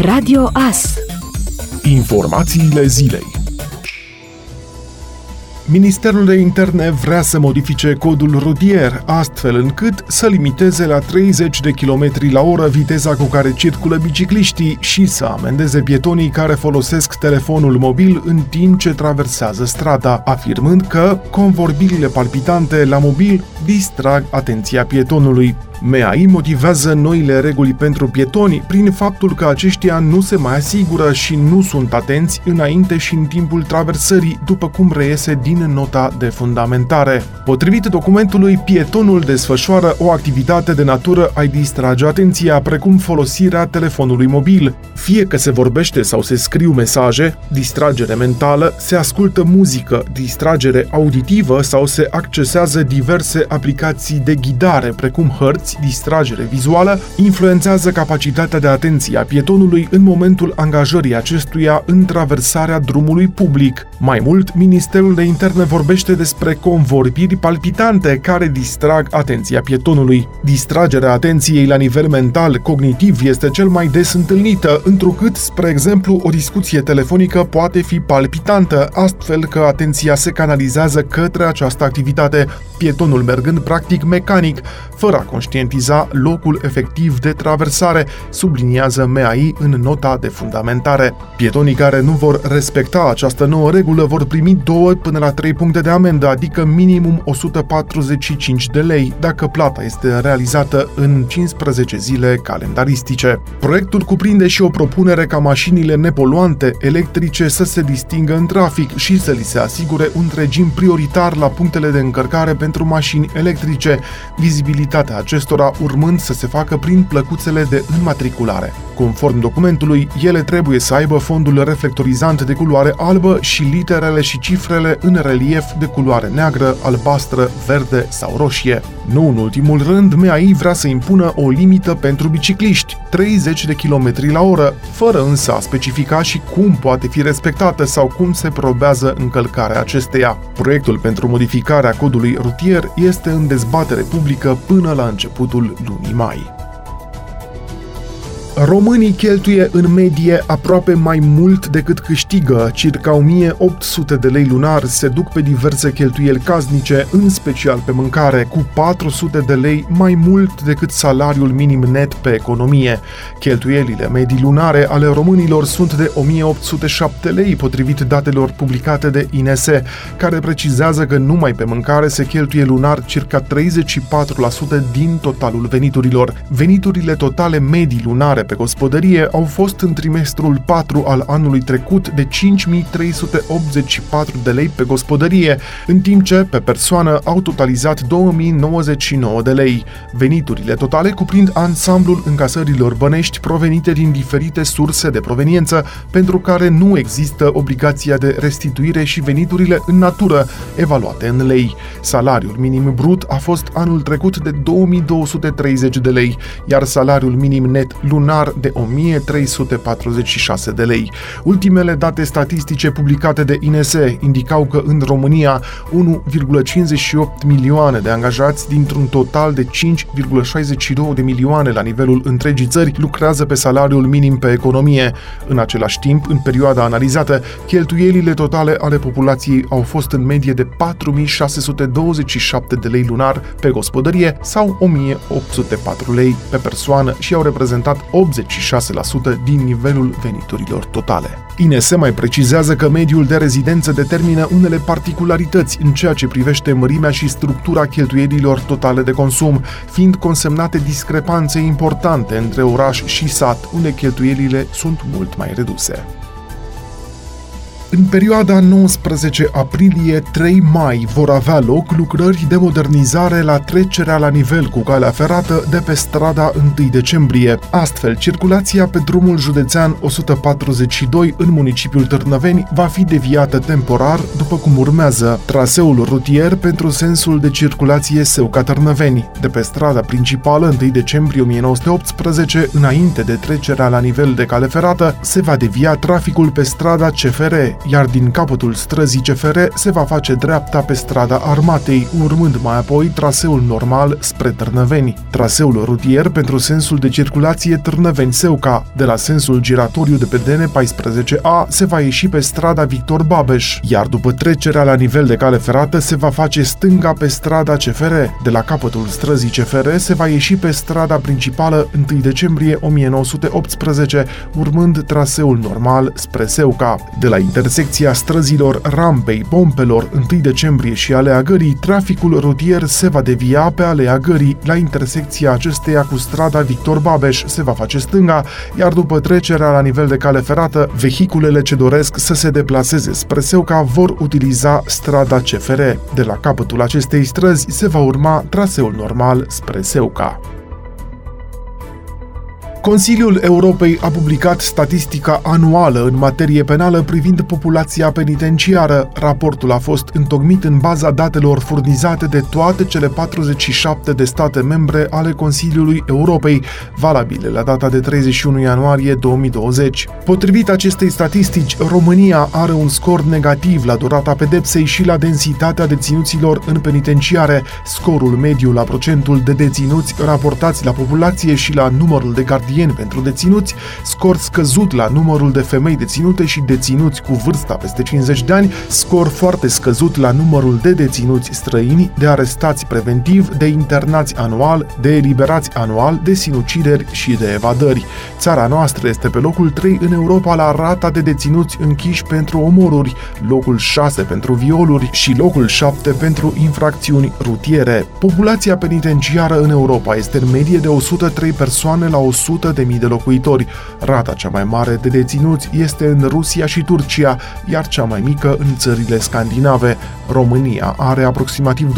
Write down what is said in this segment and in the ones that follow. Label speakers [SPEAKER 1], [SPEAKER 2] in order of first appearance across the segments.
[SPEAKER 1] Radio AS
[SPEAKER 2] Informațiile zilei Ministerul de Interne vrea să modifice codul rutier, astfel încât să limiteze la 30 de km la oră viteza cu care circulă bicicliștii și să amendeze pietonii care folosesc telefonul mobil în timp ce traversează strada, afirmând că convorbirile palpitante la mobil distrag atenția pietonului. MEAI motivează noile reguli pentru pietoni prin faptul că aceștia nu se mai asigură și nu sunt atenți înainte și în timpul traversării, după cum reiese din nota de fundamentare. Potrivit documentului, pietonul desfășoară o activitate de natură ai distrage atenția, precum folosirea telefonului mobil. Fie că se vorbește sau se scriu mesaje, distragere mentală, se ascultă muzică, distragere auditivă sau se accesează diverse aplicații de ghidare, precum hărți, distragere vizuală, influențează capacitatea de atenție a pietonului în momentul angajării acestuia în traversarea drumului public. Mai mult, Ministerul de Interne vorbește despre convorbiri palpitante care distrag atenția pietonului. Distragerea atenției la nivel mental, cognitiv, este cel mai des întâlnită, întrucât, spre exemplu, o discuție telefonică poate fi palpitantă, astfel că atenția se canalizează către această activitate, pietonul mergând practic mecanic, fără a conștientiza locul efectiv de traversare, subliniază MEAI în nota de fundamentare. Pietonii care nu vor respecta această nouă regulă vor primi 2 până la 3 puncte de amendă, adică minimum 145 de lei, dacă plata este realizată în 15 zile calendaristice. Proiectul cuprinde și o propunere ca mașinile nepoluante electrice să se distingă în trafic și să li se asigure un regim prioritar la punctele de încărcare pentru mașini electrice, vizibilitatea acestora urmând să se facă prin plăcuțele de înmatriculare. Conform documentului, ele trebuie să aibă fondul reflectorizant de culoare albă și literele și cifrele în relief de culoare neagră, albastră, verde sau roșie. Nu în ultimul rând, MEAI vrea să impună o limită pentru bicicliști, 30 de km la oră, fără însă a specifica și cum poate fi respectată sau cum se probează încălcarea acesteia. Proiectul pentru modificarea codului rutier este în dezbatere publică până la بودل لوني معي Românii cheltuie în medie aproape mai mult decât câștigă, circa 1800 de lei lunar se duc pe diverse cheltuieli casnice, în special pe mâncare, cu 400 de lei mai mult decât salariul minim net pe economie. Cheltuielile medii lunare ale românilor sunt de 1807 lei, potrivit datelor publicate de INS, care precizează că numai pe mâncare se cheltuie lunar circa 34% din totalul veniturilor. Veniturile totale medii lunare pe gospodărie au fost în trimestrul 4 al anului trecut de 5384 de lei pe gospodărie, în timp ce pe persoană au totalizat 2099 de lei. Veniturile totale cuprind ansamblul încasărilor bănești provenite din diferite surse de proveniență, pentru care nu există obligația de restituire și veniturile în natură, evaluate în lei. Salariul minim brut a fost anul trecut de 2230 de lei, iar salariul minim net lunar lunar de 1346 de lei. Ultimele date statistice publicate de INSE indicau că în România 1,58 milioane de angajați dintr-un total de 5,62 de milioane la nivelul întregii țări lucrează pe salariul minim pe economie. În același timp, în perioada analizată, cheltuielile totale ale populației au fost în medie de 4627 de lei lunar pe gospodărie sau 1804 lei pe persoană și au reprezentat 86% din nivelul veniturilor totale. INS mai precizează că mediul de rezidență determină unele particularități în ceea ce privește mărimea și structura cheltuielilor totale de consum, fiind consemnate discrepanțe importante între oraș și sat, unde cheltuielile sunt mult mai reduse. În perioada 19 aprilie-3 mai vor avea loc lucrări de modernizare la trecerea la nivel cu calea ferată de pe strada 1 decembrie. Astfel, circulația pe drumul județean 142 în municipiul Târnăveni va fi deviată temporar, după cum urmează traseul rutier pentru sensul de circulație Seuca-Târnăveni, de pe strada principală 1 decembrie 1918, înainte de trecerea la nivel de cale ferată, se va devia traficul pe strada CFR, iar din capătul străzii CFR se va face dreapta pe strada Armatei, urmând mai apoi traseul normal spre Târnăveni. Traseul rutier pentru sensul de circulație Târnăveni-Seuca, de la sensul giratoriu de pe DN14A, se va ieși pe strada Victor Babeș, iar după trecerea la nivel de cale ferată se va face stânga pe strada CFR. De la capătul străzii CFR se va ieși pe strada principală 1 decembrie 1918, urmând traseul normal spre Seuca. De la intersecția străzilor Rampei, Pompelor, 1 decembrie și Alea Gării, traficul rutier se va devia pe Alea Gării. La intersecția acesteia cu strada Victor Babeș se va face stânga, iar după trecerea la nivel de cale ferată, vehiculele ce doresc să se deplaseze spre Seuca vor utiliza strada CFR. De la capătul acestei străzi se va urma traseul normal spre Seuca. Consiliul Europei a publicat statistica anuală în materie penală privind populația penitenciară. Raportul a fost întocmit în baza datelor furnizate de toate cele 47 de state membre ale Consiliului Europei, valabile la data de 31 ianuarie 2020. Potrivit acestei statistici, România are un scor negativ la durata pedepsei și la densitatea deținuților în penitenciare, scorul mediu la procentul de deținuți raportați la populație și la numărul de gardieni gardieni pentru deținuți, scor scăzut la numărul de femei deținute și deținuți cu vârsta peste 50 de ani, scor foarte scăzut la numărul de deținuți străini, de arestați preventiv, de internați anual, de eliberați anual, de sinucideri și de evadări. Țara noastră este pe locul 3 în Europa la rata de deținuți închiși pentru omoruri, locul 6 pentru violuri și locul 7 pentru infracțiuni rutiere. Populația penitenciară în Europa este în medie de 103 persoane la 100 100.000 de locuitori. Rata cea mai mare de deținuți este în Rusia și Turcia, iar cea mai mică în țările scandinave. România are aproximativ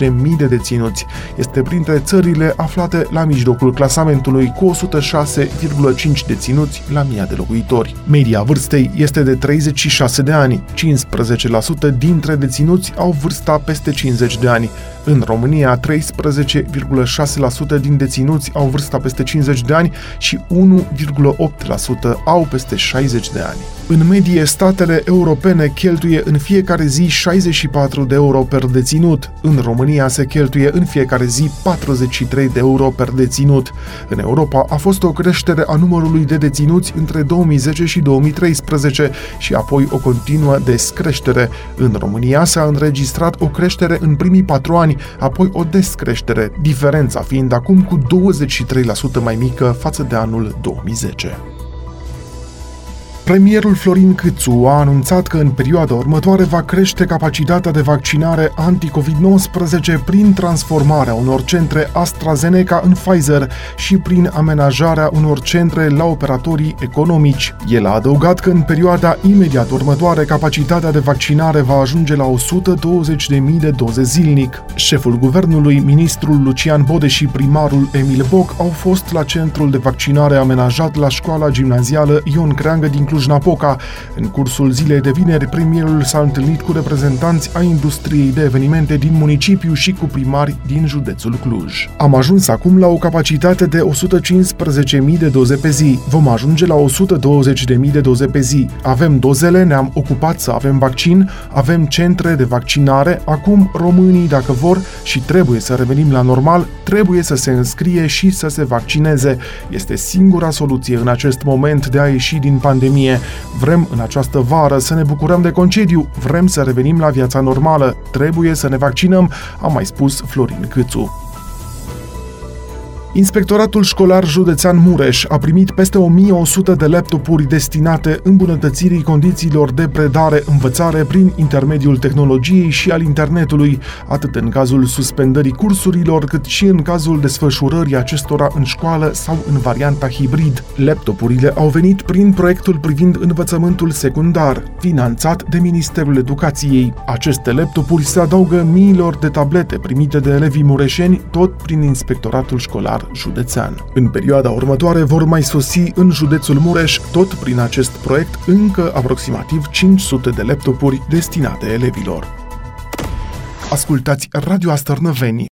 [SPEAKER 2] 20.000 de deținuți. Este printre țările aflate la mijlocul clasamentului, cu 106,5 deținuți la mii de locuitori. Media vârstei este de 36 de ani. 15% dintre deținuți au vârsta peste 50 de ani. În România, 13,6% din deținuți au vârsta peste 50 de ani și 1,8% au peste 60 de ani. În medie, statele europene cheltuie în fiecare zi 64 de euro per deținut. În România se cheltuie în fiecare zi 43 de euro per deținut. În Europa a fost o creștere a numărului de deținuți între 2010 și 2013 și apoi o continuă descreștere. În România s-a înregistrat o creștere în primii patru ani, apoi o descreștere, diferența fiind acum cu 23% mai mică față de anul 2010. Premierul Florin Câțu a anunțat că în perioada următoare va crește capacitatea de vaccinare anti-COVID-19 prin transformarea unor centre AstraZeneca în Pfizer și prin amenajarea unor centre la operatorii economici. El a adăugat că în perioada imediat următoare capacitatea de vaccinare va ajunge la 120.000 de doze zilnic. Șeful guvernului, ministrul Lucian Bode și primarul Emil Boc au fost la centrul de vaccinare amenajat la școala gimnazială Ion Creangă din Cluj-Napoca. În cursul zilei de vineri, premierul s-a întâlnit cu reprezentanți ai industriei de evenimente din municipiu și cu primari din județul Cluj. Am ajuns acum la o capacitate de 115.000 de doze pe zi. Vom ajunge la 120.000 de doze pe zi. Avem dozele, ne-am ocupat să avem vaccin, avem centre de vaccinare. Acum românii, dacă vor și trebuie să revenim la normal, trebuie să se înscrie și să se vaccineze. Este singura soluție în acest moment de a ieși din pandemie pandemie. Vrem în această vară să ne bucurăm de concediu, vrem să revenim la viața normală, trebuie să ne vaccinăm, a mai spus Florin Câțu. Inspectoratul Școlar Județean Mureș a primit peste 1100 de laptopuri destinate îmbunătățirii condițiilor de predare-învățare prin intermediul tehnologiei și al internetului, atât în cazul suspendării cursurilor, cât și în cazul desfășurării acestora în școală sau în varianta hibrid. Laptopurile au venit prin proiectul privind învățământul secundar, finanțat de Ministerul Educației. Aceste laptopuri se adaugă miilor de tablete primite de elevii mureșeni, tot prin Inspectoratul Școlar județean. În perioada următoare vor mai sosi în județul Mureș, tot prin acest proiect, încă aproximativ 500 de laptopuri destinate elevilor. Ascultați Radio Astărnăveni